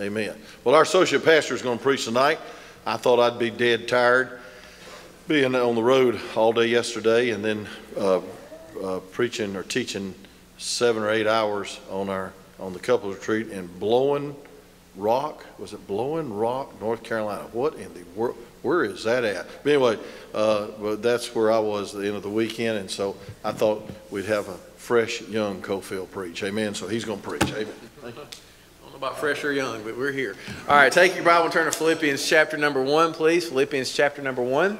Amen. Well, our associate pastor is going to preach tonight. I thought I'd be dead tired being on the road all day yesterday and then uh, uh, preaching or teaching seven or eight hours on our on the couples retreat in Blowing Rock. Was it Blowing Rock, North Carolina? What in the world? Where is that at? But anyway, uh, but that's where I was at the end of the weekend, and so I thought we'd have a fresh, young Cofield preach. Amen. So he's going to preach. Amen. Know about fresh or young, but we're here. All right, take your Bible and turn to Philippians chapter number one, please. Philippians chapter number one.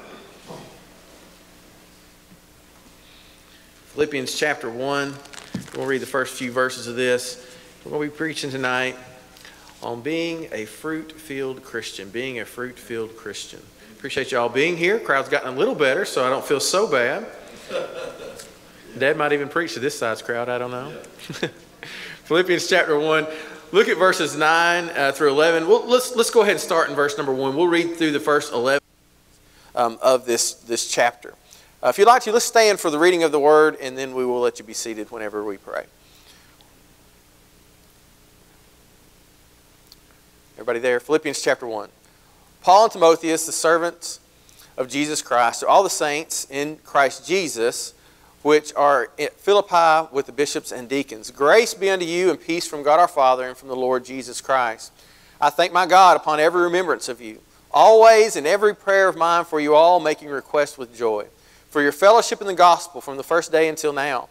Philippians chapter 1. We'll read the first few verses of this. We're going to be preaching tonight on being a fruit filled Christian. Being a fruit filled Christian. Appreciate y'all being here. Crowd's gotten a little better, so I don't feel so bad. Dad might even preach to this size crowd, I don't know. Philippians chapter 1. Look at verses 9 uh, through 11. Well, let's, let's go ahead and start in verse number 1. We'll read through the first 11 um, of this, this chapter. Uh, if you'd like to, let's stand for the reading of the word, and then we will let you be seated whenever we pray. Everybody there? Philippians chapter 1. Paul and Timotheus, the servants of Jesus Christ, to all the saints in Christ Jesus, which are at Philippi with the bishops and deacons. Grace be unto you and peace from God our Father and from the Lord Jesus Christ. I thank my God upon every remembrance of you, always in every prayer of mine for you all, making request with joy for your fellowship in the gospel from the first day until now,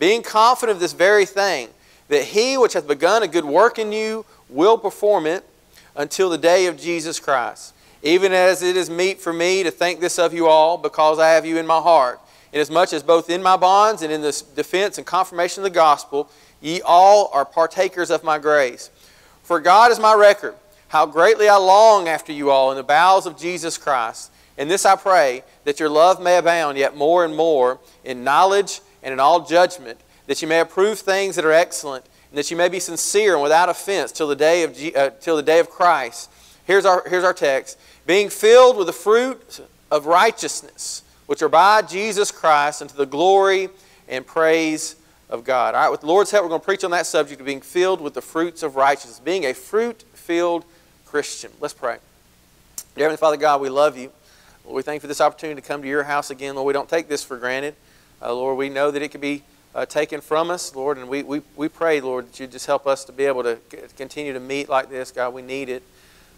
being confident of this very thing, that he which hath begun a good work in you will perform it until the day of Jesus Christ. Even as it is meet for me to think this of you all, because I have you in my heart, inasmuch as both in my bonds and in the defense and confirmation of the gospel, ye all are partakers of my grace. For God is my record, how greatly I long after you all in the bowels of Jesus Christ in this I pray, that your love may abound yet more and more in knowledge and in all judgment, that you may approve things that are excellent, and that you may be sincere and without offense till the day of, uh, till the day of Christ. Here's our, here's our text. Being filled with the fruit of righteousness, which are by Jesus Christ, unto the glory and praise of God. All right, with the Lord's help, we're going to preach on that subject of being filled with the fruits of righteousness, being a fruit filled Christian. Let's pray. Dear Heavenly Father God, we love you. Lord, we thank you for this opportunity to come to your house again. Lord, we don't take this for granted. Uh, Lord, we know that it could be uh, taken from us, Lord, and we, we, we pray, Lord, that you just help us to be able to continue to meet like this. God, we need it.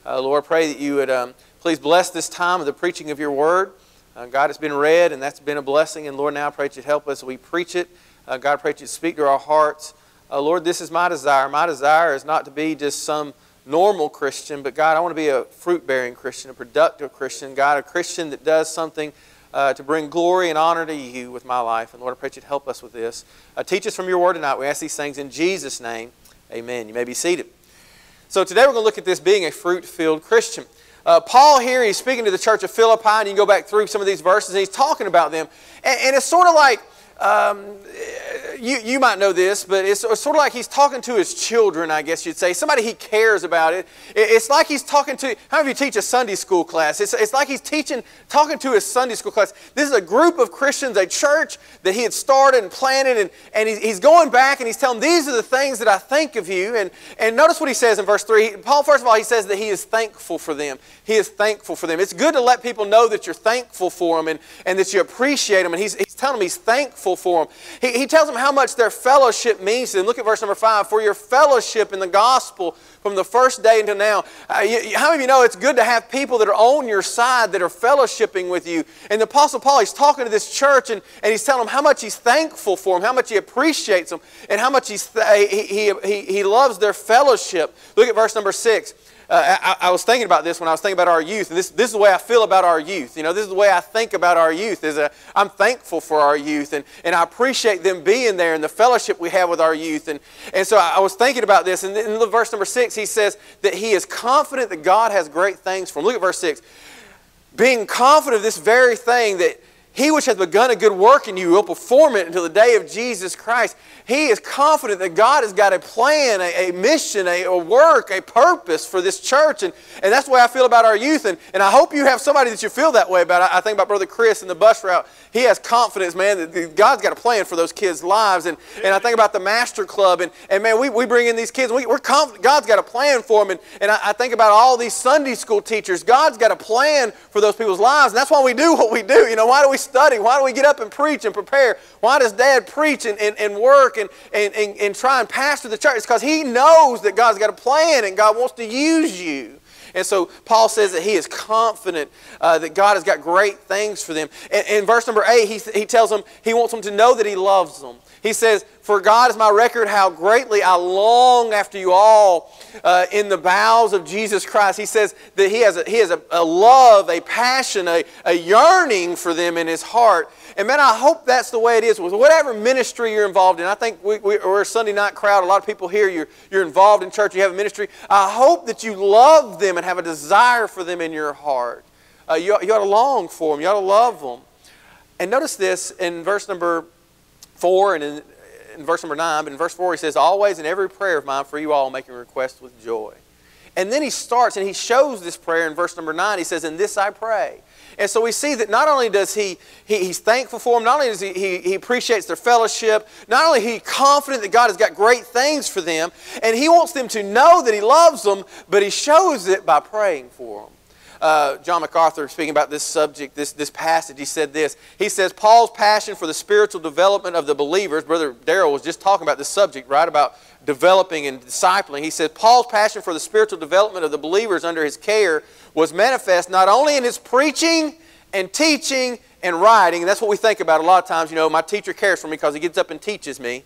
Uh, Lord, pray that you would um, please bless this time of the preaching of your word. Uh, God, it's been read, and that's been a blessing. And Lord, now I pray that you'd help us we preach it. Uh, God, I pray that you'd speak to our hearts. Uh, Lord, this is my desire. My desire is not to be just some normal Christian, but God, I want to be a fruit bearing Christian, a productive Christian. God, a Christian that does something uh, to bring glory and honor to you with my life. And Lord, I pray you'd help us with this. Uh, teach us from your word tonight. We ask these things in Jesus' name. Amen. You may be seated. So today we're going to look at this being a fruit filled Christian. Uh, Paul here, he's speaking to the church of Philippi, and you can go back through some of these verses, and he's talking about them. And, and it's sort of like um, you, you might know this, but it's, sort of like he's talking to his children, I guess you'd say. Somebody he cares about it. It's like he's talking to, how many of you teach a Sunday school class? It's, it's like he's teaching, talking to his Sunday school class. This is a group of Christians, a church that he had started and planted, and, and he's going back and he's telling them, these are the things that I think of you. And, and notice what he says in verse 3. Paul, first of all, he says that he is thankful for them. He is thankful for them. It's good to let people know that you're thankful for them and, and that you appreciate them. And he's, he's telling them he's thankful for them. He, he tells them how much their fellowship means to them. Look at verse number 5. For your fellowship in the gospel from the first day until now. Uh, you, how many of you know it's good to have people that are on your side that are fellowshipping with you? And the Apostle Paul, he's talking to this church and, and he's telling them how much he's thankful for them, how much he appreciates them, and how much he's he, he, he, he loves their fellowship. Look at verse number 6. Uh, I, I, was thinking about this when I was thinking about our youth. And this, this is the way I feel about our youth. You know, this is the way I think about our youth. Is a, I'm thankful for our youth, and, and I appreciate them being there and the fellowship we have with our youth. And, and so I, was thinking about this. And in verse number six, he says that he is confident that God has great things for him. Look at verse six. Being confident of this very thing that He which hath begun a good work in you will perform it until the day of Jesus Christ. He is confident that God has got a plan, a, a mission, a, a, work, a purpose for this church. And, and that's the way I feel about our youth. And, and I hope you have somebody that you feel that way about. I, I think about Brother Chris in the bus route. He has confidence, man, that God's got a plan for those kids' lives. And, and I think about the Master Club. And, and man, we, we bring in these kids. We, we're confident God's got a plan for them. And, and I, I think about all these Sunday school teachers. God's got a plan for those people's lives. And that's why we do what we do. You know, why do we study? Why do we get up and preach and prepare? Why does dad preach and, and, and work and, and, and, and try and pastor the church? It's because he knows that God's got a plan and God wants to use you. And so Paul says that he is confident uh, that God has got great things for them. And in verse number 8, he, he tells them he wants them to know that he loves them. He says, For God is my record how greatly I long after you all uh, in the bowels of Jesus Christ. He says that he has a, he has a, a love, a passion, a, a yearning for them in his heart. And man, I hope that's the way it is with whatever ministry you're involved in. I think we, we, are a Sunday night crowd. A lot of people here, you're, you're involved in church, you have a ministry. I hope that you love them and have a desire for them in your heart. Uh, you, you ought to long for them, you ought to love them. And notice this in verse number 4 and in, in verse number 9, but in verse 4 he says, Always in every prayer of mine for you all making requests with joy. And then he starts and he shows this prayer in verse number 9. He says, In this I pray. And so we see that not only does he, he he's thankful for them, not only does he, he, he appreciates their fellowship, not only he confident that God has got great things for them, and he wants them to know that he loves them, but he shows it by praying for them. Uh, John MacArthur, speaking about this subject, this, this passage, he said this. He says, Paul's passion for the spiritual development of the believers, Brother Darrell was just talking about this subject, right? About developing and discipling. He said, Paul's passion for the spiritual development of the believers under his care was manifest not only in his preaching and teaching and writing, and that's what we think about a lot of times. You know, my teacher cares for me because he gets up and teaches me.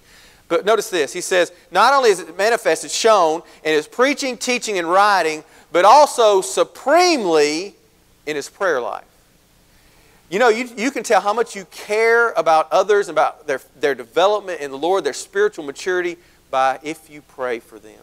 But notice this. He says, not only is it manifested, shown in his preaching, teaching, and writing, but also supremely in his prayer life. You know, you, you can tell how much you care about others, about their, their development in the Lord, their spiritual maturity, by if you pray for them.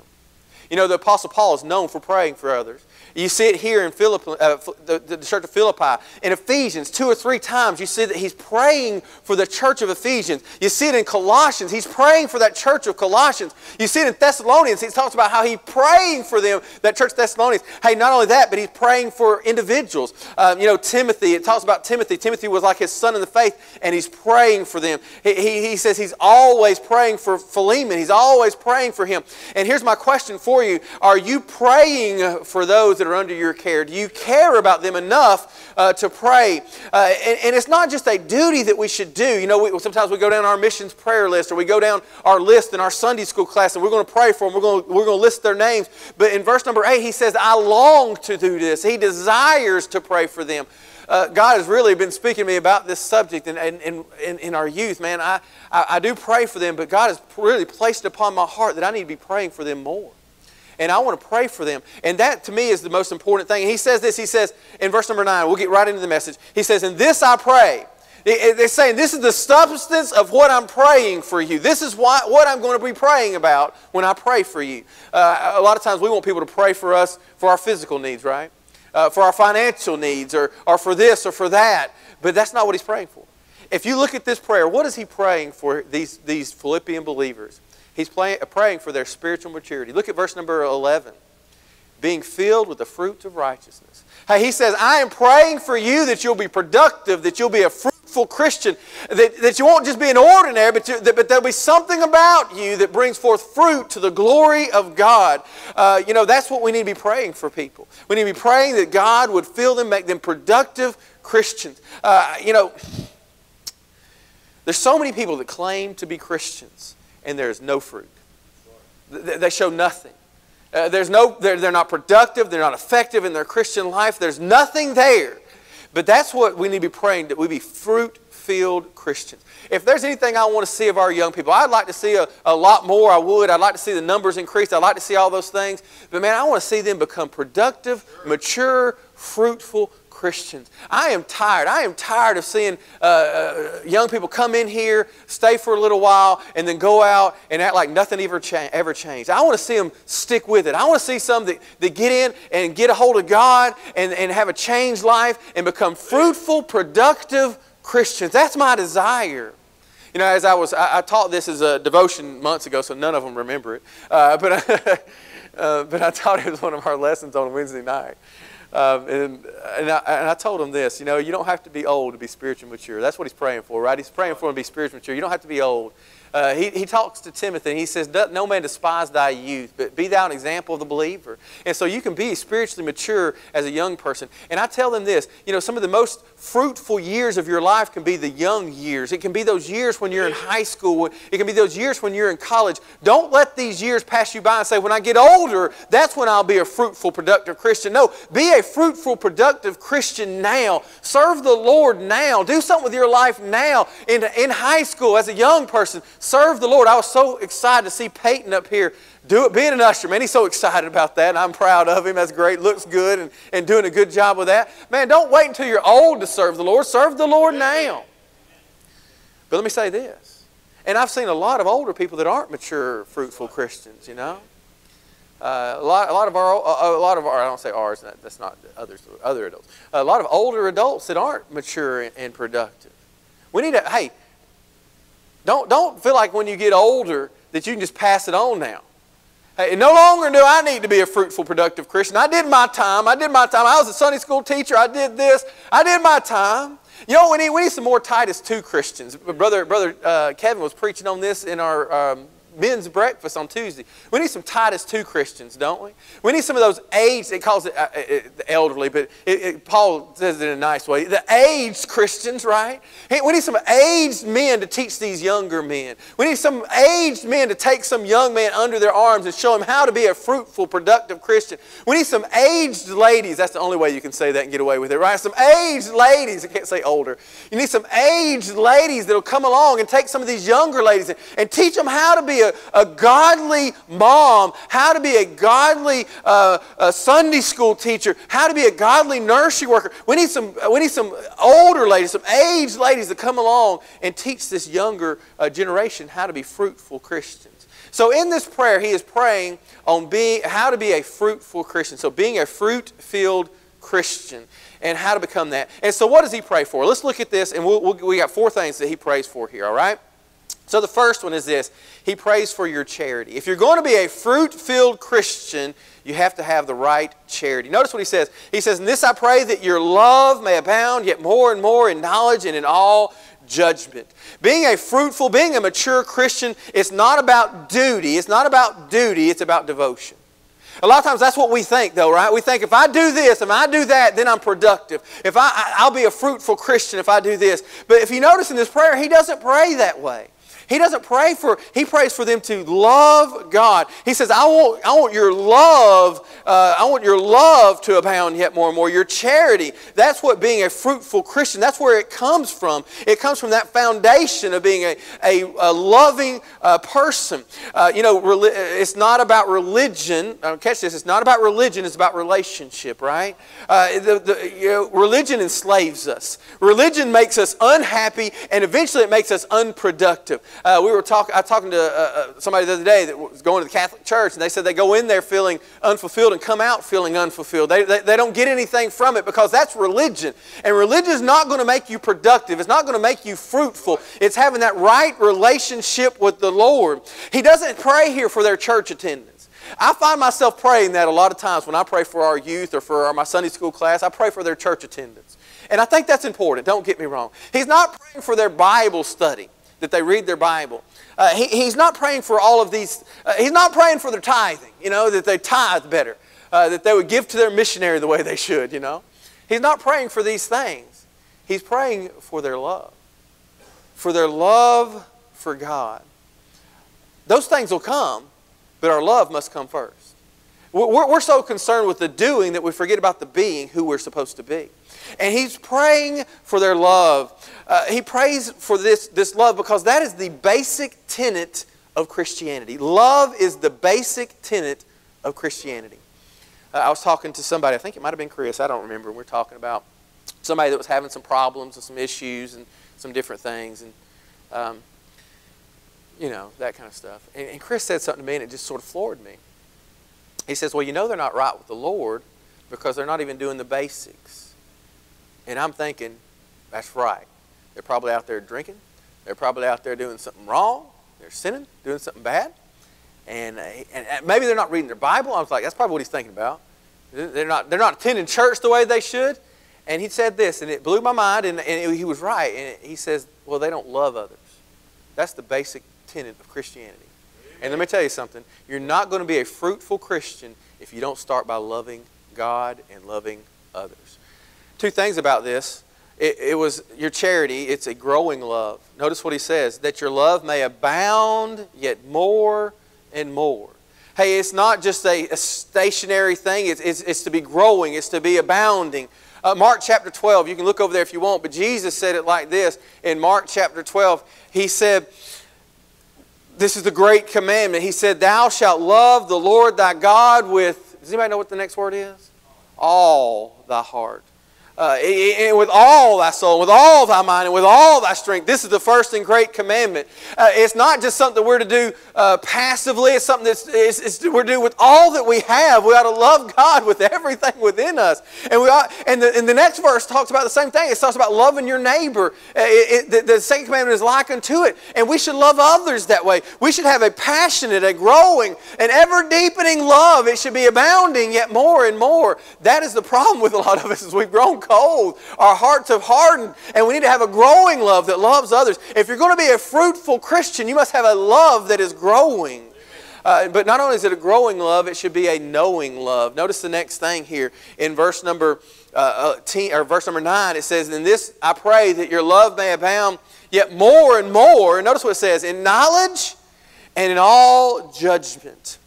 You know, the Apostle Paul is known for praying for others. You see it here in Philippi, uh, the, the, church of Philippi. In Ephesians, two or three times, you see that he's praying for the church of Ephesians. You see it in Colossians. He's praying for that church of Colossians. You see it in Thessalonians. He talks about how he's praying for them, that church Thessalonians. Hey, not only that, but he's praying for individuals. Um, you know, Timothy, it talks about Timothy. Timothy was like his son in the faith, and he's praying for them. He, he, he says he's always praying for Philemon. He's always praying for him. And here's my question for you Are you praying for those that that are under your care? Do you care about them enough uh, to pray? Uh, and, and, it's not just a duty that we should do. You know, we, sometimes we go down our missions prayer list or we go down our list in our Sunday school class and we're going to pray for them. We're going to, we're to list their names. But in verse number 8, he says, I long to do this. He desires to pray for them. Uh, God has really been speaking to me about this subject in, in, in, in our youth, man. I, I, I, do pray for them, but God has really placed upon my heart that I need to be praying for them more and I want to pray for them. And that to me is the most important thing. And he says this, he says in verse number 9, we'll get right into the message. He says, In this I pray. They're saying this is the substance of what I'm praying for you. This is what, what I'm going to be praying about when I pray for you. Uh, a lot of times we want people to pray for us for our physical needs, right? Uh, for our financial needs or, or for this or for that. But that's not what he's praying for. If you look at this prayer, what is he praying for these, these Philippian believers? He's praying for their spiritual maturity. Look at verse number 11. Being filled with the fruits of righteousness. Hey, he says, I am praying for you that you'll be productive, that you'll be a fruitful Christian, that, that you won't just be an ordinary, but, you, that, but there'll be something about you that brings forth fruit to the glory of God. Uh, you know, that's what we need to be praying for people. We need to be praying that God would fill them, make them productive Christians. Uh, you know, there's so many people that claim to be Christians and there is no fruit. They show nothing. Uh, there's no, they're, they're not productive, they're not effective in their Christian life, there's nothing there. But that's what we need to be praying that we be fruit filled Christians. If there's anything I want to see of our young people, I'd like to see a, a lot more. I would. I'd like to see the numbers increase. I'd like to see all those things. But man, I want to see them become productive, mature, fruitful Christians. I am tired. I am tired of seeing uh, uh, young people come in here, stay for a little while, and then go out and act like nothing ever, cha- ever changed. I want to see them stick with it. I want to see some that, that get in and get a hold of God and, and have a changed life and become fruitful, productive Christians. That's my desire. You know, as I was, I, I taught this as a devotion months ago, so none of them remember it. Uh, but, uh, but I taught it as one of our lessons on Wednesday night. Um, and, and, I, and I told him this, you know, you don't have to be old to be spiritually mature. That's what he's praying for, right? He's praying for him to be spiritually mature. You don't have to be old. Uh, he, he talks to Timothy and he says, No man despise thy youth, but be thou an example of the believer. And so you can be spiritually mature as a young person. And I tell them this you know, some of the most fruitful years of your life can be the young years. It can be those years when you're in high school. It can be those years when you're in college. Don't let these years pass you by and say, When I get older, that's when I'll be a fruitful, productive Christian. No, be a fruitful, productive Christian now. Serve the Lord now. Do something with your life now. In, in high school, as a young person, serve the Lord. I was so excited to see Peyton up here do it, being an usher, man. He's so excited about that, and I'm proud of him. That's great. Looks good and, and doing a good job with that. Man, don't wait until you're old to serve the Lord. Serve the Lord now. But let me say this. And I've seen a lot of older people that aren't mature, fruitful Christians, you know. Uh, a, lot, a lot of our, a lot of our, I don't say ours, that's not others, other adults. A lot of older adults that aren't mature and productive. We need to, hey, don't, don't feel like when you get older that you can just pass it on now. Hey, no longer do I need to be a fruitful, productive Christian. I did my time. I did my time. I was a Sunday school teacher. I did this. I did my time. You know, we need, we need some more Titus 2 Christians. Brother, Brother uh, Kevin was preaching on this in our um, men's breakfast on Tuesday. We need some Titus 2 Christians, don't we? We need some of those aged, it calls it, uh, it the elderly, but it, it, Paul says it in a nice way. The aged Christians, right? We need some aged men to teach these younger men. We need some aged men to take some young man under their arms and show him how to be a fruitful, productive Christian. We need some aged ladies. That's the only way you can say that and get away with it, right? Some aged ladies. I can't say older. You need some aged ladies that will come along and take some of these younger ladies and, and teach them how to be a, a godly mom, how to be a godly uh, a Sunday school teacher, how to be a godly nursery worker. We need some, we need some older ladies, some aged ladies to come along and teach this younger uh, generation how to be fruitful Christians. So in this prayer, he is praying on being, how to be a fruitful Christian. So being a fruit-filled Christian and how to become that. And so what does he pray for? Let's look at this, and we'll, we'll, we got four things that he prays for here, all right? So the first one is this He prays for your charity. If you're going to be a fruit filled Christian, you have to have the right charity. Notice what he says. He says, In this I pray that your love may abound yet more and more in knowledge and in all judgment. Being a fruitful, being a mature Christian, it's not about duty. It's not about duty, it's about devotion. A lot of times that's what we think, though, right? We think if I do this, if I do that, then I'm productive. If I, I'll be a fruitful Christian if I do this. But if you notice in this prayer, he doesn't pray that way. He doesn't pray for, he prays for them to love God. He says, I want, I want your love, uh, I want your love to abound yet more and more. Your charity. That's what being a fruitful Christian, that's where it comes from. It comes from that foundation of being a, a, a loving uh, person. Uh, you know, it's not about religion. Uh, catch this, it's not about religion, it's about relationship, right? Uh, the, the, you know, religion enslaves us. Religion makes us unhappy, and eventually it makes us unproductive. Uh, we were talking. I was talking to uh, uh, somebody the other day that was going to the Catholic Church, and they said they go in there feeling unfulfilled and come out feeling unfulfilled. They, they, they don't get anything from it because that's religion. And religion is not going to make you productive. It's not going to make you fruitful. It's having that right relationship with the Lord. He doesn't pray here for their church attendance. I find myself praying that a lot of times when I pray for our youth or for our, my Sunday school class, I pray for their church attendance. And I think that's important, don't get me wrong. He's not praying for their Bible study that they read their Bible. Uh, he, he's not praying for all of these, uh, he's not praying for their tithing, you know, that they tithe better, uh, that they would give to their missionary the way they should, you know. He's not praying for these things. He's praying for their love, for their love for God. Those things will come, but our love must come first. We're, we're so concerned with the doing that we forget about the being who we're supposed to be. And he's praying for their love. Uh, he prays for this, this love because that is the basic tenet of Christianity. Love is the basic tenet of Christianity. Uh, I was talking to somebody, I think it might have been Chris, I don't remember. We are talking about somebody that was having some problems and some issues and some different things. And, um, you know, that kind of stuff. And, and Chris said something to me and it just sort of floored me. He says, Well, you know they're not right with the Lord because they're not even doing the basics. And I'm thinking, that's right. They're probably out there drinking. They're probably out there doing something wrong. They're sinning, doing something bad. And, uh, and, maybe they're not reading their Bible. I was like, that's probably what he's thinking about. They're not, they're not attending church the way they should. And he said this, and it blew my mind, and, and he was right. And he says, well, they don't love others. That's the basic tenet of Christianity. And let me tell you something you're not going to be a fruitful Christian if you don't start by loving God and loving others. Two things about this. It, it, was your charity, it's a growing love. Notice what he says that your love may abound yet more and more. Hey, it's not just a, a stationary thing, it's, it's, it's, to be growing, it's to be abounding. Uh, Mark chapter 12, you can look over there if you want, but Jesus said it like this in Mark chapter 12. He said, This is the great commandment. He said, Thou shalt love the Lord thy God with, does anybody know what the next word is? All thy heart uh, with all thy soul, with all thy mind, and with all thy strength. This is the first and great commandment. Uh, it's not just something we're to do uh, passively. It's something that's it's, it's, we're to do with all that we have. We ought to love God with everything within us. And we ought, and the, and the next verse talks about the same thing. It talks about loving your neighbor. Uh, it, it, the, the second commandment is likened to it. And we should love others that way. We should have a passionate, a growing, an ever deepening love. It should be abounding yet more and more. That is the problem with a lot of us is we've grown cold. Our hearts have hardened, and we need to have a growing love that loves others. If you're going to be a fruitful Christian, you must have a love that is growing. Uh, but not only is it a growing love, it should be a knowing love. Notice the next thing here in verse number uh, uh or verse number nine. It says, "In this I pray that your love may abound yet more and more." Notice what it says: in knowledge and in all judgment.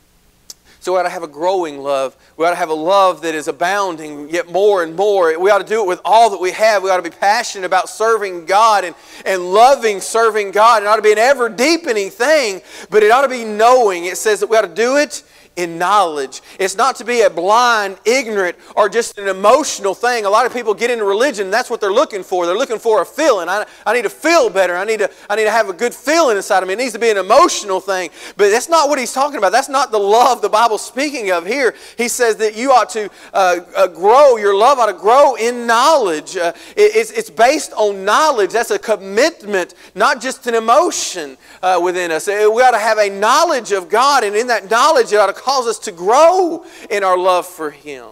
So we ought to have a growing love. We ought to have a love that is abounding yet more and more. We ought to do it with all that we have. We ought to be passionate about serving God and, and loving serving God. It ought to be an ever deepening thing, but it ought to be knowing. It says that we ought to do it in knowledge. It's not to be a blind, ignorant, or just an emotional thing. A lot of people get into religion, that's what they're looking for. They're looking for a feeling. I, I need to feel better. I need to, I need to have a good feeling inside of me. It needs to be an emotional thing. But that's not what he's talking about. That's not the love the Bible's speaking of here. He says that you ought to uh, uh, grow, your love ought to grow in knowledge. Uh, it, it's, it's based on knowledge. That's a commitment, not just an emotion uh, within us. Uh, we ought to have a knowledge of God, and in that knowledge, it ought to calls us to grow in our love for Him.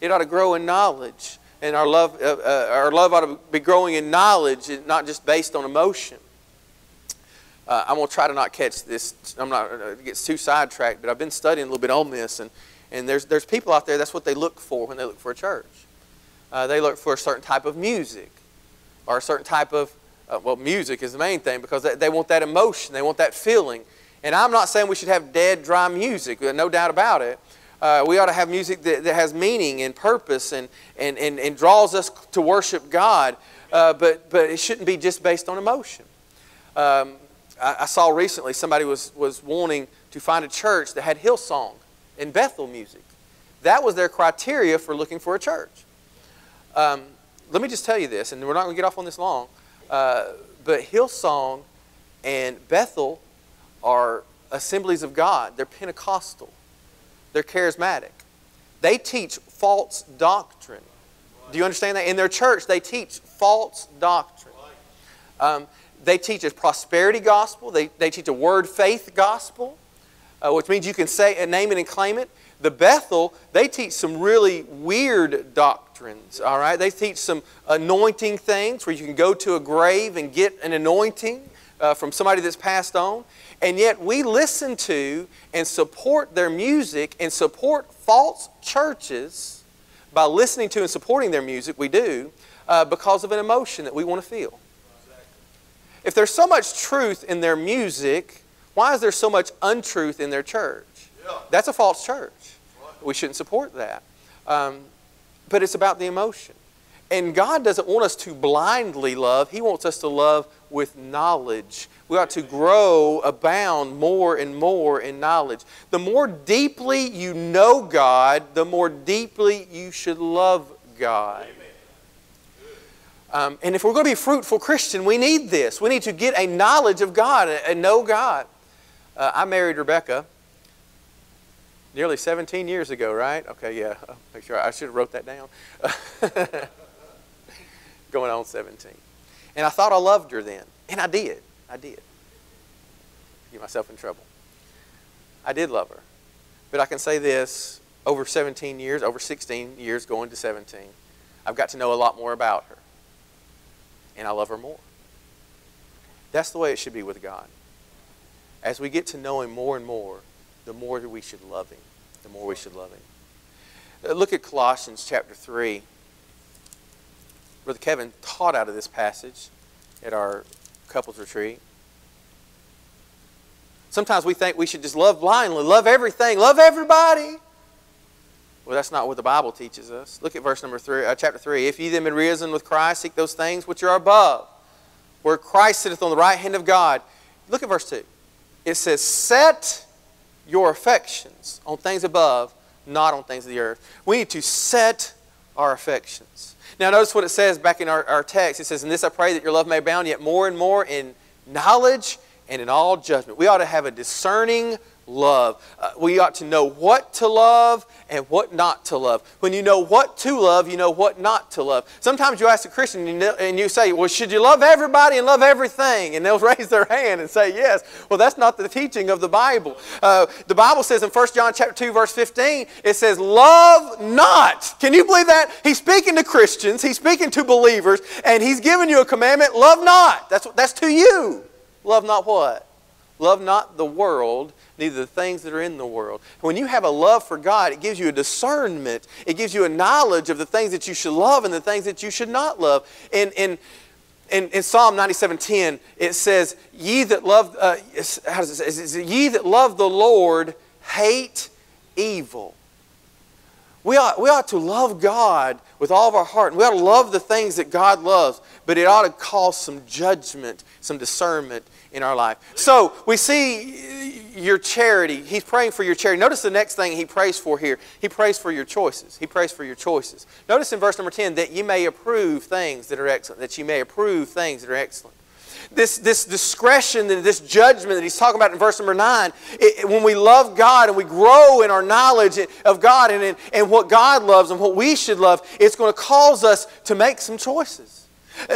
It ought to grow in knowledge. And our love, uh, uh, our love ought to be growing in knowledge, not just based on emotion. Uh, I'm to try to not catch this. I'm not uh, get too sidetracked, but I've been studying a little bit on this, and, and there's, there's people out there, that's what they look for when they look for a church. Uh, they look for a certain type of music or a certain type of, uh, well, music is the main thing because they, they want that emotion, they want that feeling. And I'm not saying we should have dead, dry music, no doubt about it. Uh, we ought to have music that, that has meaning and purpose and, and, and, and draws us to worship God, uh, but, but it shouldn't be just based on emotion. Um, I, I, saw recently somebody was, was wanting to find a church that had Hillsong and Bethel music. That was their criteria for looking for a church. Um, let me just tell you this, and we're not going to get off on this long, uh, but Hillsong and Bethel are assemblies of God. They're Pentecostal. They're charismatic. They teach false doctrine. Do you understand that? In their church, they teach false doctrine. Um, they teach a prosperity gospel. They, they teach a word faith gospel, uh, which means you can say uh, name it and claim it. The Bethel, they teach some really weird doctrines, all right? They teach some anointing things where you can go to a grave and get an anointing uh, from somebody that's passed on. And yet we listen to and support their music and support false churches by listening to and supporting their music. We do uh, because of an emotion that we want to feel. If there's so much truth in their music, why is there so much untruth in their church? That's a false church. We shouldn't support that. Um, but it's about the emotion. And God doesn't want us to blindly love, He wants us to love with knowledge. We ought to grow, abound more and more in knowledge. The more deeply you know God, the more deeply you should love God. Um, and if we're going to be fruitful Christian, we need this. We need to get a knowledge of God and know God. Uh, I married Rebecca nearly 17 years ago, right? Okay, yeah. Make sure I should have wrote that down. Going on 17. And I thought I loved her then. And I did. I did. Get myself in trouble. I did love her. But I can say this over 17 years, over 16 years, going to 17, I've got to know a lot more about her. And I love her more. That's the way it should be with God. As we get to know Him more and more, the more that we should love Him. The more we should love Him. Look at Colossians chapter 3. Brother Kevin taught out of this passage at our couples retreat. Sometimes we think we should just love blindly, love everything, love everybody. Well, that's not what the Bible teaches us. Look at verse number three, uh, chapter three. If ye then be risen with Christ, seek those things which are above, where Christ sitteth on the right hand of God. Look at verse two. It says, "Set your affections on things above, not on things of the earth." We need to set our affections. Now, notice what it says back in our, our text. It says, "In this I pray that your love may abound yet more and more in knowledge and in all judgment." We ought to have a discerning love. Uh, we ought to know what to love and what not to love. When you know what to love, you know what not to love. Sometimes you ask a Christian and you say, Well, should you love everybody and love everything? And they'll raise their hand and say, Yes. Well, that's not the teaching of the Bible. Uh, the Bible says in 1 John chapter 2, verse 15, it says, Love not. Can you believe that? He's speaking to Christians, he's speaking to believers, and he's giving you a commandment love not. That's, that's to you. Love not what? Love not the world, neither the things that are in the world. When you have a love for God, it gives you a discernment. It gives you a knowledge of the things that you should love and the things that you should not love. In, in, in, in Psalm 97.10, it says, Ye that love, uh, how does it say? Ye that love the Lord hate evil. We ought, we ought to love God with all of our heart. And we ought to love the things that God loves, but it ought to cause some judgment, some discernment in our life. So we see your charity. He's praying for your charity. Notice the next thing he prays for here. He prays for your choices. He prays for your choices. Notice in verse number 10 that you may approve things that are excellent. That you may approve things that are excellent this, this discretion and this judgment that he's talking about in verse number 9, it, when we love God and we grow in our knowledge of God and, and what God loves and what we should love, it's going to cause us to make some choices.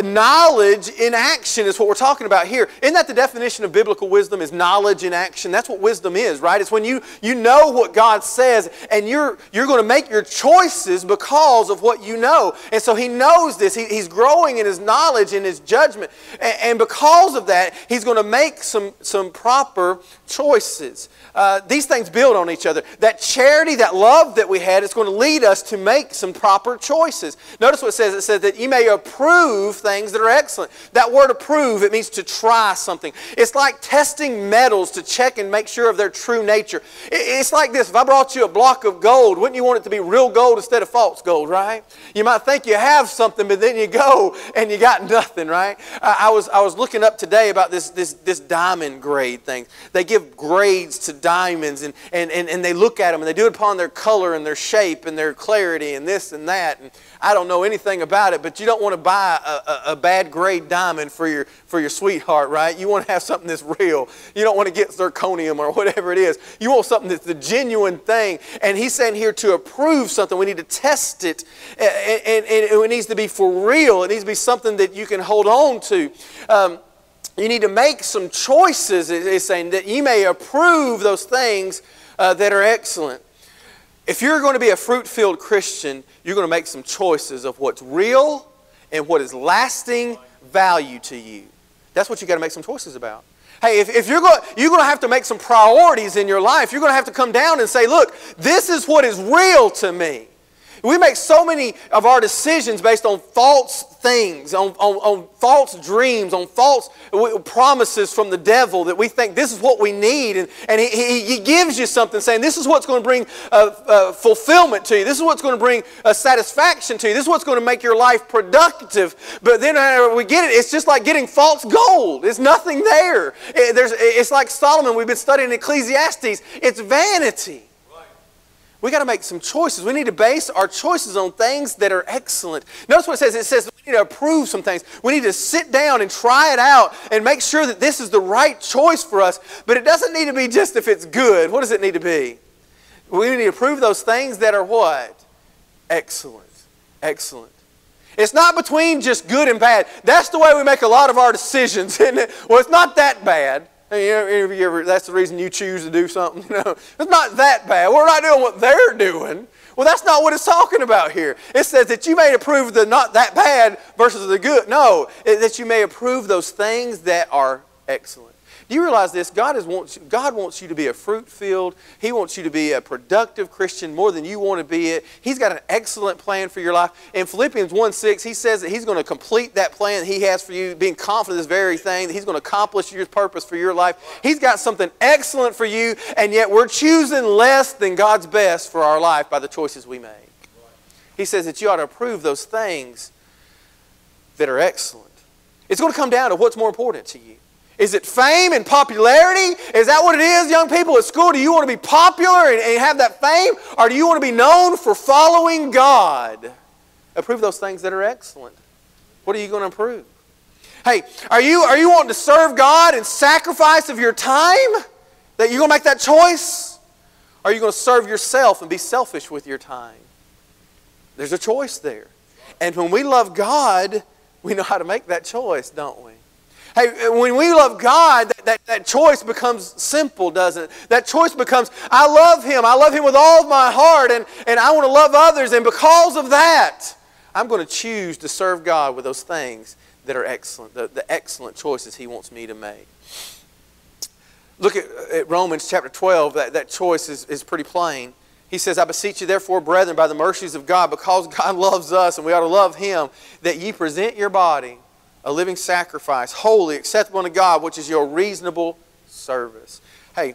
Knowledge in action is what we're talking about here. Isn't that the definition of biblical wisdom is knowledge in action? That's what wisdom is, right? It's when you, you know what God says and you're, you're going to make your choices because of what you know. And so he knows this. He, he's growing in his knowledge and his judgment. And, and because of that, he's going to make some, some proper choices. Uh, these things build on each other. That charity, that love that we had is going to lead us to make some proper choices. Notice what it says. It says that you may approve things that are excellent. That word approve, it means to try something. It's like testing metals to check and make sure of their true nature. It's like this. If I brought you a block of gold, wouldn't you want it to be real gold instead of false gold, right? You might think you have something, but then you go and you got nothing, right? I was, I was looking up today about this, this, this diamond grade thing. They give grades to diamonds and, and, and, and they look at them and they do it upon their color and their shape and their clarity and this and that. And I don't know anything about it, but you don't want to buy a, a, a bad grade diamond for your, for your sweetheart, right? You want to have something that's real. You don't want to get zirconium or whatever it is. You want something that's the genuine thing. And he's saying here to approve something, we need to test it. And, and, and it needs to be for real. It needs to be something that you can hold on to. Um, you need to make some choices, it's saying, that you may approve those things uh, that are excellent. If you're going to be a fruit filled Christian, you're going to make some choices of what's real and what is lasting value to you. That's what you got to make some choices about. Hey, if, if you're going, you're going to have to make some priorities in your life. You're going to have to come down and say, look, this is what is real to me. We make so many of our decisions based on false things, on, on, on, false dreams, on false promises from the devil that we think this is what we need. And, and he, he gives you something saying this is what's going to bring uh, uh, fulfillment to you. This is what's going to bring uh, satisfaction to you. This is what's going to make your life productive. But then uh, we get it, it's just like getting false gold. There's nothing there. It, there's, it's like Solomon, we've been studying Ecclesiastes. It's vanity. We got to make some choices. We need to base our choices on things that are excellent. Notice what it says. It says we need to approve some things. We need to sit down and try it out and make sure that this is the right choice for us. But it doesn't need to be just if it's good. What does it need to be? We need to approve those things that are what? Excellent. Excellent. It's not between just good and bad. That's the way we make a lot of our decisions, isn't it? Well, it's not that bad. You ever, that's the reason you choose to do something. You know, it's not that bad. We're not doing what they're doing. Well, that's not what it's talking about here. It says that you may approve the not that bad versus the good. No, that you may approve those things that are excellent. Do you realize this? God, is wants, God wants you to be a fruit filled, He wants you to be a productive Christian more than you want to be it. He's got an excellent plan for your life. In Philippians 1 6, He says that He's going to complete that plan He has for you, being confident of this very thing, that He's going to accomplish your purpose for your life. He's got something excellent for you, and yet we're choosing less than God's best for our life by the choices we make. He says that you ought to approve those things that are excellent. It's going to come down to what's more important to you. Is it fame and popularity? Is that what it is, young people at school? Do you want to be popular and, and have that fame? Or do you want to be known for following God? Approve those things that are excellent. What are you going to approve? Hey, are you, are you wanting to serve God and sacrifice of your time? That you're going to make that choice? Or are you going to serve yourself and be selfish with your time? There's a choice there. And when we love God, we know how to make that choice, don't we? Hey, when we love God, that, that, that, choice becomes simple, doesn't it? That choice becomes, I love Him. I love Him with all of my heart, and, and I want to love others. And because of that, I'm going to choose to serve God with those things that are excellent, the, the excellent choices He wants me to make. Look at, at Romans chapter 12. That, that choice is, is pretty plain. He says, I beseech you, therefore, brethren, by the mercies of God, because God loves us and we ought to love Him, that ye present your body a living sacrifice, holy, acceptable unto God, which is your reasonable service. Hey,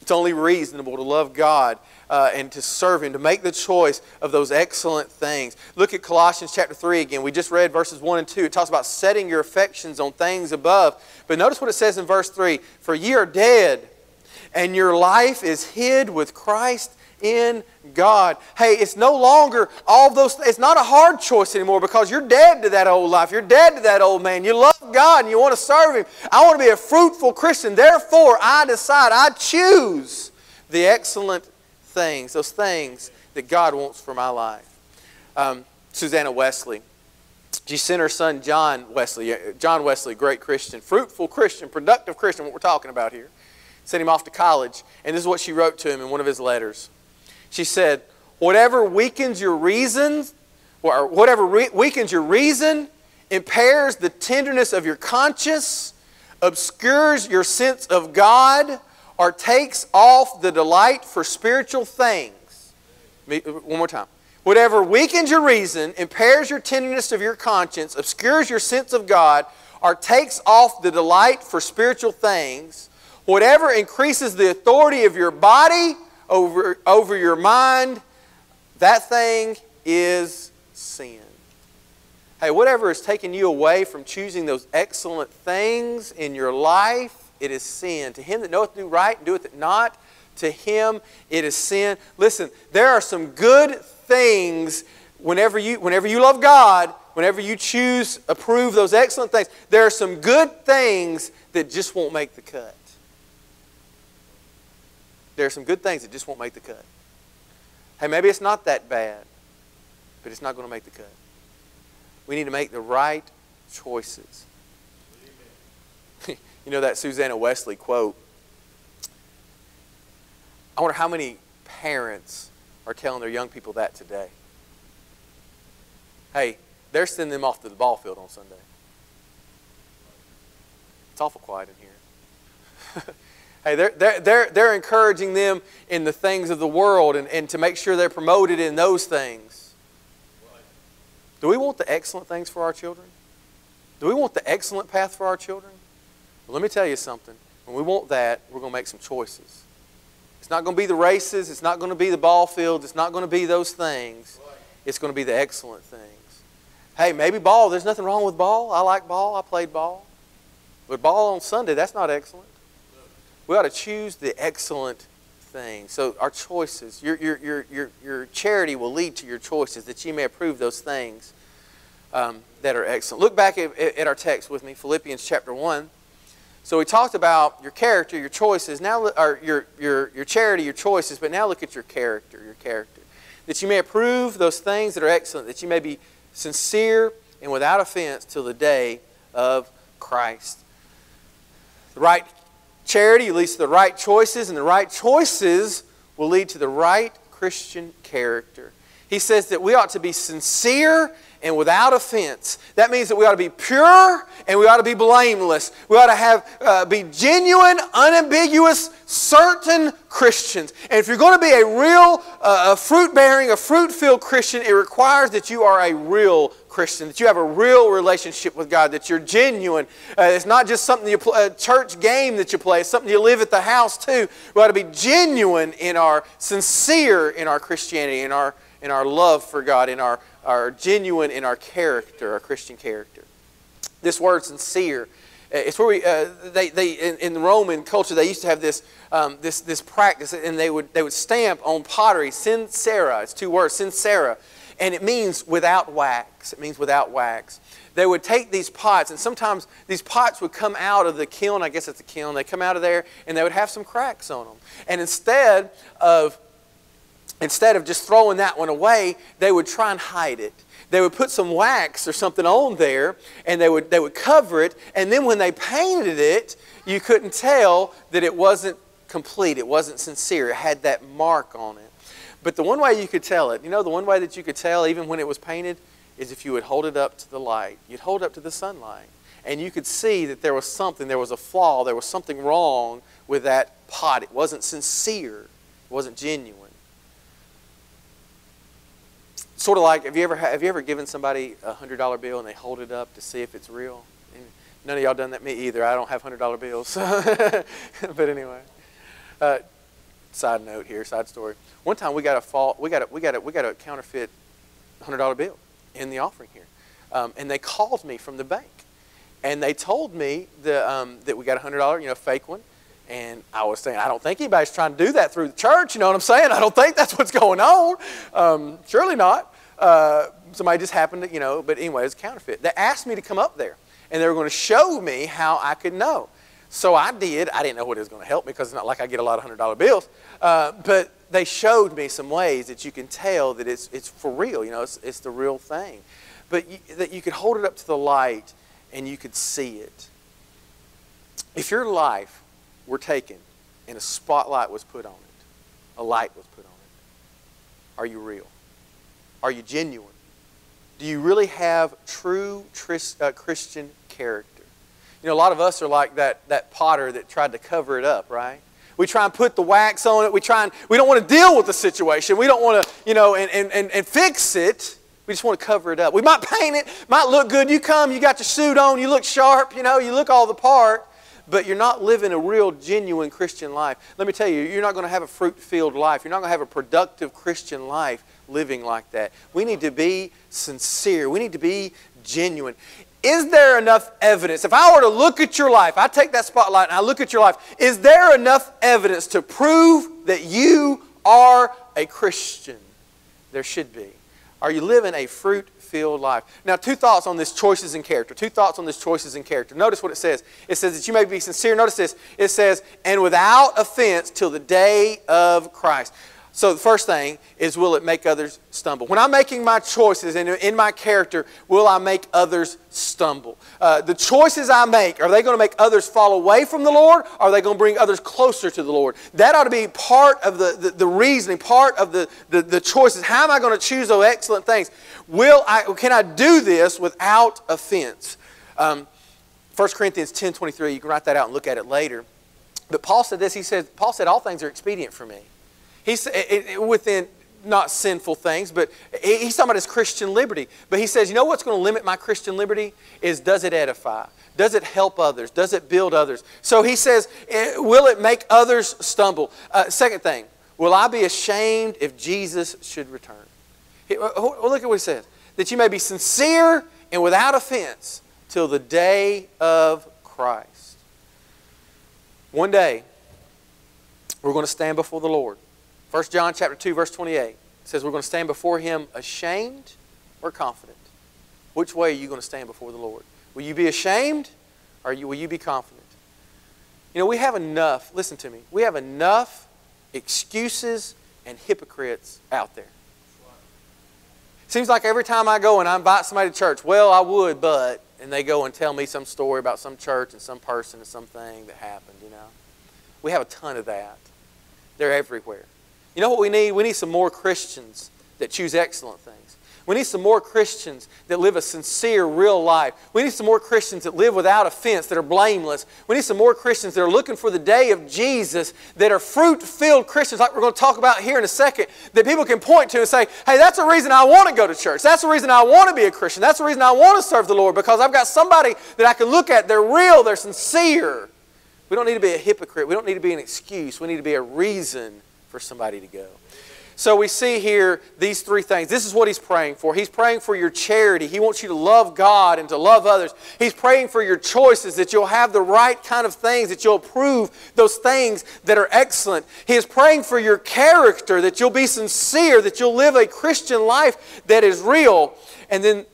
it's only reasonable to love God uh, and to serve Him, to make the choice of those excellent things. Look at Colossians chapter 3 again. We just read verses 1 and 2. It talks about setting your affections on things above. But notice what it says in verse 3 For ye are dead, and your life is hid with Christ in God. Hey, it's no longer all those, it's not a hard choice anymore because you're dead to that old life. You're dead to that old man. You love God and you want to serve Him. I want to be a fruitful Christian. Therefore, I decide, I choose the excellent things, those things that God wants for my life. Um, Susanna Wesley, she sent her son John Wesley, John Wesley, great Christian, fruitful Christian, productive Christian, what we're talking about here. Sent him off to college, and this is what she wrote to him in one of his letters. She said, whatever weakens your reasons, or whatever re- weakens your reason, impairs the tenderness of your conscience, obscures your sense of God, or takes off the delight for spiritual things. One more time. Whatever weakens your reason, impairs your tenderness of your conscience, obscures your sense of God, or takes off the delight for spiritual things, whatever increases the authority of your body over, over your mind, that thing is sin. Hey, whatever is taking you away from choosing those excellent things in your life, it is sin. To him that knoweth do right and doeth it not, to him it is sin. Listen, there are some good things whenever you, whenever you love God, whenever you choose, approve those excellent things, there are some good things that just won't make the cut. There are some good things that just won't make the cut. Hey, maybe it's not that bad, but it's not going to make the cut. We need to make the right choices. you know that Susanna Wesley quote? I wonder how many parents are telling their young people that today. Hey, they're sending them off to the ball field on Sunday. It's awful quiet in here. Hey, they're, they're, they're, they're encouraging them in the things of the world and, and to make sure they're promoted in those things. Do we want the excellent things for our children? Do we want the excellent path for our children? Well, let me tell you something. When we want that, we're going to make some choices. It's not going to be the races. It's not going to be the ball fields. It's not going to be those things. It's going to be the excellent things. Hey, maybe ball. There's nothing wrong with ball. I like ball. I played ball. But ball on Sunday, that's not excellent. We ought to choose the excellent thing. So our choices, your, your, your, your, your charity will lead to your choices that you may approve those things um, that are excellent. Look back at, at our text with me, Philippians chapter 1. So we talked about your character, your choices, now or your, your, your charity, your choices, but now look at your character, your character. That you may approve those things that are excellent, that you may be sincere and without offense till the day of Christ. The right charity leads to the right choices, and the right choices will lead to the right Christian character. He says that we ought to be sincere and without offense. That means that we ought to be pure and we ought to be blameless. We ought to have uh, be genuine, unambiguous, certain Christians. And if you're going to be a real, uh, fruit-bearing, a fruit-filled Christian, it requires that you are a real Christian, that you have a real relationship with God, that you're genuine. Uh, it's not just something you play, a church game that you play. It's something you live at the house too. We ought to be genuine in our, sincere in our Christianity, in our, in our love for God, in our are genuine in our character, our Christian character. This word sincere, uh, it's where we, uh, they, they, in, in, Roman culture, they used to have this, um, this, this practice, and they would, they would stamp on pottery, sincera, it's two words, sincera, and it means without wax. It means without wax. They would take these pots, and sometimes these pots would come out of the kiln, I guess it's a kiln, they come out of there, and they would have some cracks on them. And instead of instead of just throwing that one away, they would try and hide it. They would put some wax or something on there and they would, they would cover it. And then when they painted it, you couldn't tell that it wasn't complete, it wasn't sincere. It had that mark on it. But the one way you could tell it, you know, the one way that you could tell even when it was painted is if you would hold it up to the light. You'd hold it up to the sunlight. And you could see that there was something, there was a flaw, there was something wrong with that pot. It wasn't sincere, it wasn't genuine sort of like have you ever have you ever given somebody a hundred dollar bill and they hold it up to see if it's real? And none of y'all done that me either. I don't have hundred dollar bills, but anyway. Uh, side note here, side story. One time we got a fault. We got a, we got a, we got a counterfeit hundred dollar bill in the offering here, um, and they called me from the bank, and they told me the, um, that we got a hundred dollar, you know, fake one. And I was saying, I don't think anybody's trying to do that through the church. You know what I'm saying? I don't think that's what's going on. Um, surely not. Uh, somebody just happened to, you know, but anyway, it's counterfeit. They asked me to come up there, and they were going to show me how I could know. So I did. I didn't know what it was going to help me because it's not like I get a lot of $100 bills. Uh, but they showed me some ways that you can tell that it's, it's for real, you know, it's, it's the real thing. But you, that you could hold it up to the light and you could see it. If your life were taken and a spotlight was put on it, a light was put on it, are you real? Are you genuine? Do you really have true uh, Christian character? You know, a lot of us are like that, that potter that tried to cover it up, right? We try and put the wax on it. We try and, we don't want to deal with the situation. We don't want to, you know, and, and, and, and fix it. We just want to cover it up. We might paint it, might look good. You come, you got your suit on, you look sharp, you know, you look all the part but you're not living a real, genuine Christian life. Let me tell you, you're not going to have a fruit filled life. You're not going to have a productive Christian life living like that. We need to be sincere, we need to be genuine. Is there enough evidence? If I were to look at your life, I take that spotlight and I look at your life, is there enough evidence to prove that you are a Christian? There should be. Are you living a fruit filled life. Now, two thoughts on this choices in character. Two thoughts on this choices in character. Notice what it says. It says that you may be sincere. Notice this. It says, and without offense till the day of Christ. So the first thing is, will it make others stumble? When I'm making my choices and in my character, will I make others stumble? Uh, the choices I make, are they going to make others fall away from the Lord? Or are they going to bring others closer to the Lord? That ought to be part of the, the, the reasoning, part of the, the, the choices. How am I going to choose those excellent things? Will I, can I do this without offense? Um, 1 Corinthians 10 23, you can write that out and look at it later. But Paul said this, he said, Paul said, all things are expedient for me. He's within not sinful things, but he's talking about his Christian liberty. But he says, you know what's going to limit my Christian liberty? Is does it edify? Does it help others? Does it build others? So he says, eh, will it make others stumble? Uh, second thing, will I be ashamed if Jesus should return? He, uh, look at what he says. That you may be sincere and without offense till the day of Christ. One day, we're going to stand before the Lord. 1 John chapter 2, verse 28 says we're going to stand before him ashamed or confident. Which way are you going to stand before the Lord? Will you be ashamed or will you be confident? You know, we have enough, listen to me, we have enough excuses and hypocrites out there. Seems like every time I go and I invite somebody to church, well, I would, but, and they go and tell me some story about some church and some person and something that happened, you know. We have a ton of that. They're everywhere. You know what we need? We need some more Christians that choose excellent things. We need some more Christians that live a sincere, real life. We need some more Christians that live without offense, that are blameless. We need some more Christians that are looking for the day of Jesus, that are fruit filled Christians, like we're going to talk about here in a second, that people can point to and say, hey, that's the reason I want to go to church. That's the reason I want to be a Christian. That's the reason I want to serve the Lord, because I've got somebody that I can look at. They're real, they're sincere. We don't need to be a hypocrite. We don't need to be an excuse. We need to be a reason for somebody to go. So we see here these three things. This is what he's praying for. He's praying for your charity. He wants you to love God and to love others. He's praying for your choices, that you'll have the right kind of things, that you'll approve those things that are excellent. He is praying for your character, that you'll be sincere, that you'll live a Christian life that is real. And then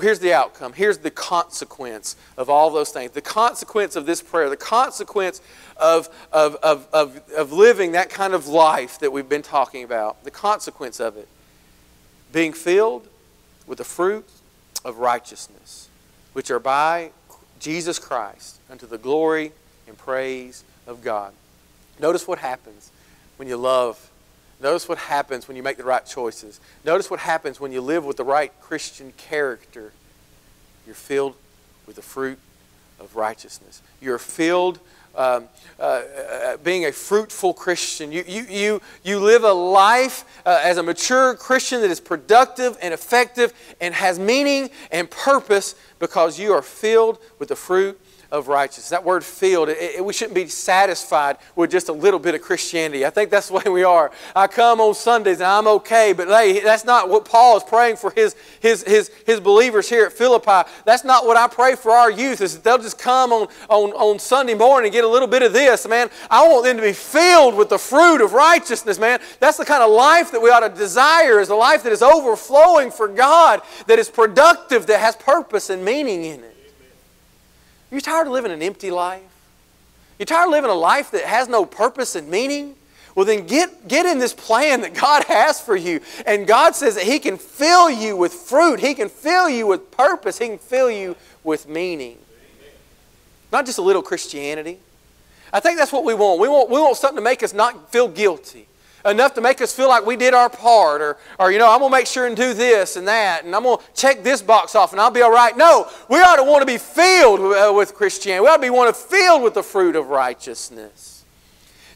here's the outcome. Here's the consequence of all those things. The consequence of this prayer, the consequence of, of, of, of, of living that kind of life that we've been talking about, the consequence of it, being filled with the fruit of righteousness, which are by Jesus Christ unto the glory and praise of God. Notice what happens when you love Notice what happens when you make the right choices. Notice what happens when you live with the right Christian character. You're filled with the fruit of righteousness. You're filled um, uh, uh, being a fruitful Christian. You, you, you, you live a life uh, as a mature Christian that is productive and effective and has meaning and purpose because you are filled with the fruit of righteousness. That word filled, it, it, we shouldn't be satisfied with just a little bit of Christianity. I think that's the way we are. I come on Sundays and I'm okay, but hey, that's not what Paul is praying for his, his, his, his believers here at Philippi. That's not what I pray for our youth, is that they'll just come on, on, on Sunday morning and get a little bit of this, man. I want them to be filled with the fruit of righteousness, man. That's the kind of life that we ought to desire, is a life that is overflowing for God, that is productive, that has purpose and meaning in it. You're tired of living an empty life? You're tired of living a life that has no purpose and meaning? Well, then get, get in this plan that God has for you. And God says that He can fill you with fruit, He can fill you with purpose, He can fill you with meaning. Not just a little Christianity. I think that's what we want. We want, we want something to make us not feel guilty enough to make us feel like we did our part or, or you know i'm going to make sure and do this and that and i'm going to check this box off and i'll be all right. No we ought to want to be filled with, uh, christianity. We ought to be want to filled with the fruit of righteousness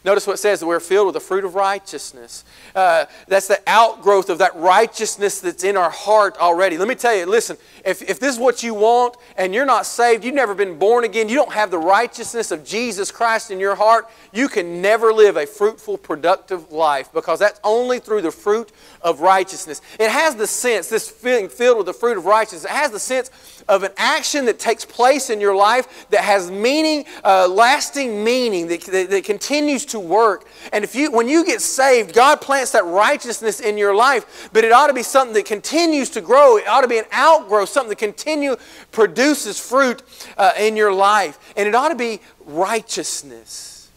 Notice what it says we're filled with the fruit of righteousness. Uh, that's the outgrowth of that righteousness that's in our heart already. Let me tell you, listen, if, if this is what you want and you're not saved, you've never been born again, you don't have the righteousness of Jesus Christ in your heart, you can never live a fruitful, productive life because that's only through the fruit of righteousness. It has the sense, this feeling filled with the fruit of righteousness, it has the sense of an action that takes place in your life that has meaning, uh, lasting meaning, that, that, that continues to work. And if you, when you get saved, God plants that righteousness in your life, but it ought to be something that continues to grow. It ought to be an outgrowth, something that continue produces fruit uh, in your life. And it ought to be righteousness,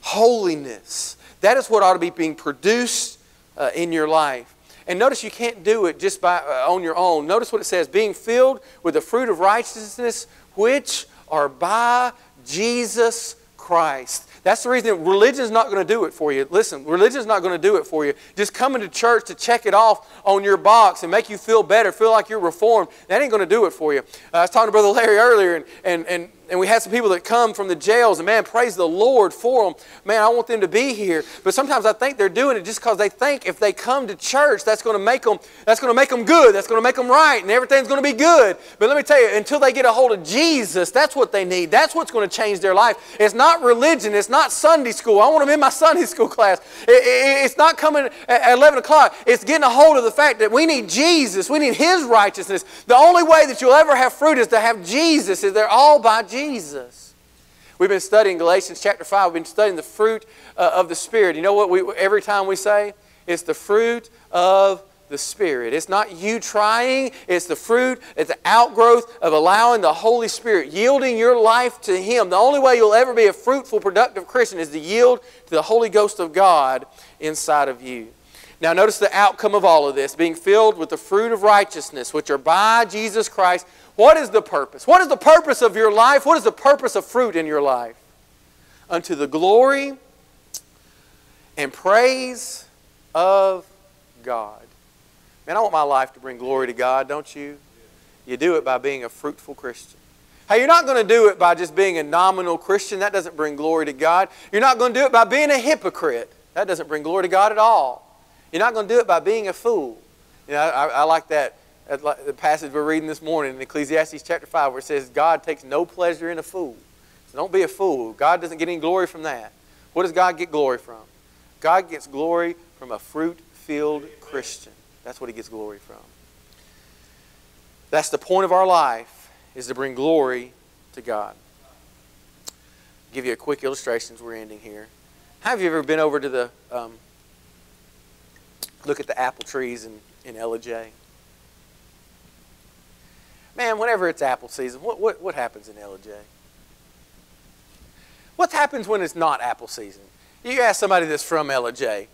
holiness. That is what ought to be being produced uh, in your life. And notice you can't do it just by, uh, on your own. Notice what it says being filled with the fruit of righteousness, which are by Jesus Christ. That's the reason religion is not going to do it for you. Listen, religion is not going to do it for you. Just coming to church to check it off on your box and make you feel better, feel like you're reformed, that ain't going to do it for you. Uh, I was talking to Brother Larry earlier, and, and, and and we had some people that come from the jails, and man, praise the Lord for them. Man, I want them to be here. But sometimes I think they're doing it just because they think if they come to church, that's going to make them, that's going to make them good, that's going to make them right, and everything's going to be good. But let me tell you, until they get a hold of Jesus, that's what they need. That's what's going to change their life. It's not religion. It's not Sunday school. I want them in my Sunday school class. It, it, it's not coming at 11 o'clock. It's getting a hold of the fact that we need Jesus. We need His righteousness. The only way that you'll ever have fruit is to have Jesus. Is they're all by Jesus. Jesus. We've been studying Galatians chapter 5. We've been studying the fruit uh, of the Spirit. You know what we, every time we say? It's the fruit of the Spirit. It's not you trying, it's the fruit, it's the outgrowth of allowing the Holy Spirit, yielding your life to Him. The only way you'll ever be a fruitful, productive Christian is to yield to the Holy Ghost of God inside of you. Now, notice the outcome of all of this being filled with the fruit of righteousness, which are by Jesus Christ. What is the purpose? What is the purpose of your life? What is the purpose of fruit in your life? Unto the glory and praise of God. Man, I want my life to bring glory to God, don't you? You do it by being a fruitful Christian. Hey, you're not going to do it by just being a nominal Christian. That doesn't bring glory to God. You're not going to do it by being a hypocrite. That doesn't bring glory to God at all. You're not going to do it by being a fool. You know, I, I like that the passage we're reading this morning in Ecclesiastes chapter 5 where it says God takes no pleasure in a fool. So don't be a fool. God doesn't get any glory from that. What does God get glory from? God gets glory from a fruit-filled Christian. That's what he gets glory from. That's the point of our life is to bring glory to God. I'll give you a quick illustration as we're ending here. Have you ever been over to the um, look at the apple trees in, in Ellijay? Man, whenever it's apple season, what, what, what happens in Ellijay? What happens when it's not apple season? You ask somebody that's from Ellijay,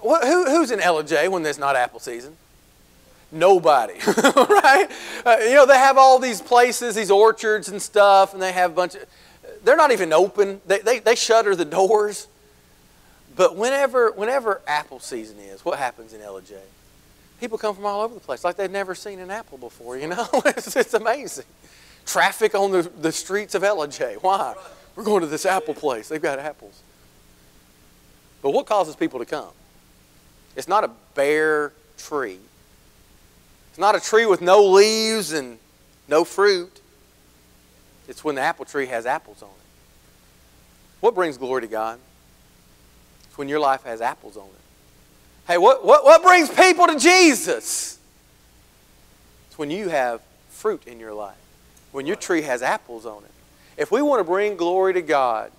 who, who's in Ellijay when there's not apple season? Nobody, right? Uh, you know, they have all these places, these orchards and stuff, and they have a bunch of, they're not even open. They, they, they shutter the doors. But whenever, whenever apple season is, what happens in Ellijay? People come from all over the place like they've never seen an apple before, you know? it's, it's amazing. Traffic on the, the streets of Ellijay. Why? We're going to this apple place. They've got apples. But what causes people to come? It's not a bare tree. It's not a tree with no leaves and no fruit. It's when the apple tree has apples on it. What brings glory to God? It's when your life has apples on it. Hey, what, what, what brings people to Jesus? It's when you have fruit in your life, when your tree has apples on it. If we want to bring glory to God,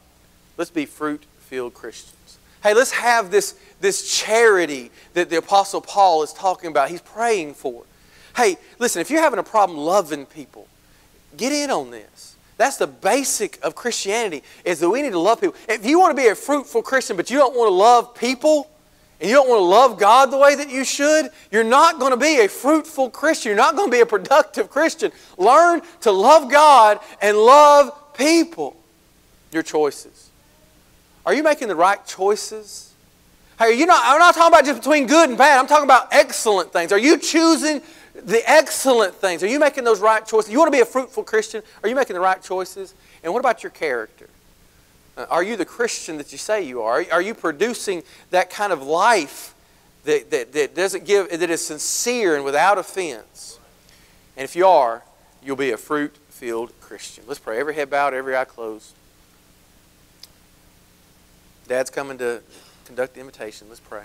let's be fruit filled Christians. Hey, let's have this, this charity that the Apostle Paul is talking about. He's praying for. Hey, listen, if you're having a problem loving people, get in on this. That's the basic of Christianity, is that we need to love people. If you want to be a fruitful Christian, but you don't want to love people, and you don't want to love God the way that you should, you're not going to be a fruitful Christian. You're not going to be a productive Christian. Learn to love God and love people. Your choices. Are you making the right choices? Hey, you not, I'm not talking about just between good and bad. I'm talking about excellent things. Are you choosing the excellent things? Are you making those right choices? You want to be a fruitful Christian? Are you making the right choices? And what about your character? Are you the Christian that you say you are? Are you producing that kind of life that, that, that doesn't give, that is sincere and without offense? And if you are, you'll be a fruit filled Christian. Let's pray. Every head bowed, every eye closed. Dad's coming to conduct the invitation. Let's pray.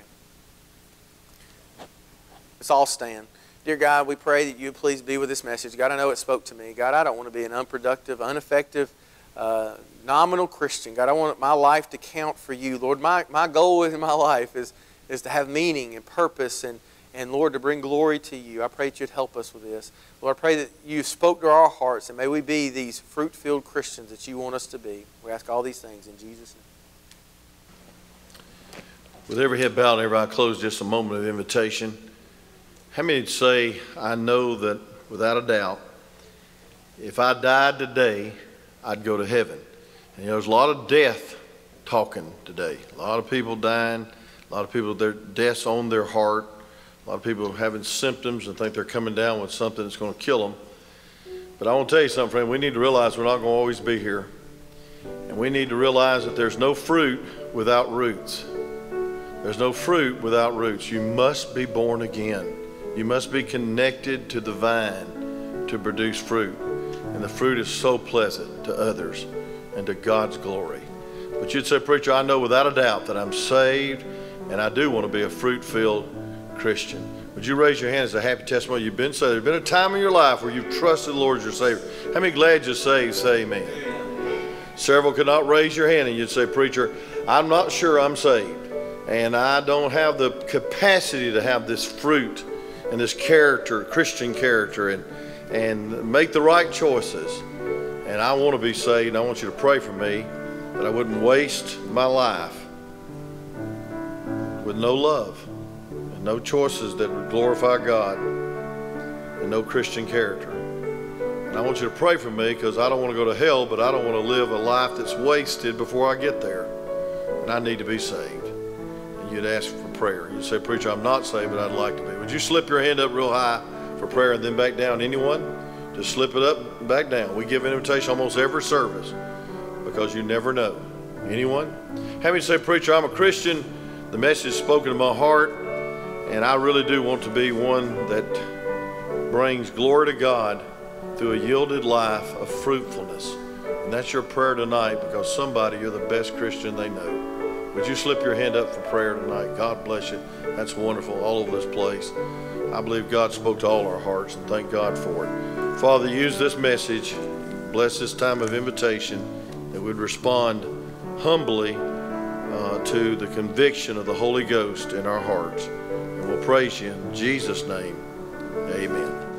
Let's all stand. Dear God, we pray that you please be with this message. God, I know it spoke to me. God, I don't want to be an unproductive, ineffective, uh, nominal Christian. God, I want my life to count for you. Lord, my, my goal in my life is, is to have meaning and purpose and, and, Lord, to bring glory to you. I pray that you'd help us with this. Lord, I pray that you spoke to our hearts and may we be these fruit filled Christians that you want us to be. We ask all these things in Jesus' name. With every head bowed and every eye closed, just a moment of invitation. How many say, I know that without a doubt, if I died today, I'd go to heaven? And you know, there's a lot of death talking today. A lot of people dying, a lot of people, their death's on their heart. A lot of people having symptoms and think they're coming down with something that's going to kill them. But I want to tell you something, friend. We need to realize we're not going to always be here. And we need to realize that there's no fruit without roots. There's no fruit without roots. You must be born again. You must be connected to the vine to produce fruit. And the fruit is so pleasant to others and to God's glory. But you'd say, Preacher, I know without a doubt that I'm saved and I do want to be a fruit filled Christian. Would you raise your hand as a happy testimony? You've been saved. There's been a time in your life where you've trusted the Lord as your Savior. How many glad you're saved? Say amen. Several could not raise your hand and you'd say, Preacher, I'm not sure I'm saved and I don't have the capacity to have this fruit and this character, Christian character, and and make the right choices. And I want to be saved. I want you to pray for me that I wouldn't waste my life with no love. and no choices that would glorify God, and no Christian character. And I want you to pray for me because I don't want to go to hell, but I don't want to live a life that's wasted before I get there. And I need to be saved. And you'd ask for prayer. You'd say, Preacher, I'm not saved, but I'd like to be. Would you slip your hand up real high for prayer and then back down? Anyone? Just slip it up and back down. We give an invitation almost every service because you never know. Anyone? Have me say, Preacher, I'm a Christian. The message spoken to my heart, and I really do want to be one that brings glory to God through a yielded life of fruitfulness. And that's your prayer tonight because somebody, you're the best Christian they know. Would you slip your hand up for prayer tonight? God bless you. That's wonderful, all over this place. I believe God spoke to all our hearts, and thank God for it. Father, use this message. Bless this time of invitation that we'd respond humbly uh, to the conviction of the Holy Ghost in our hearts. And we'll praise you in Jesus' name. Amen.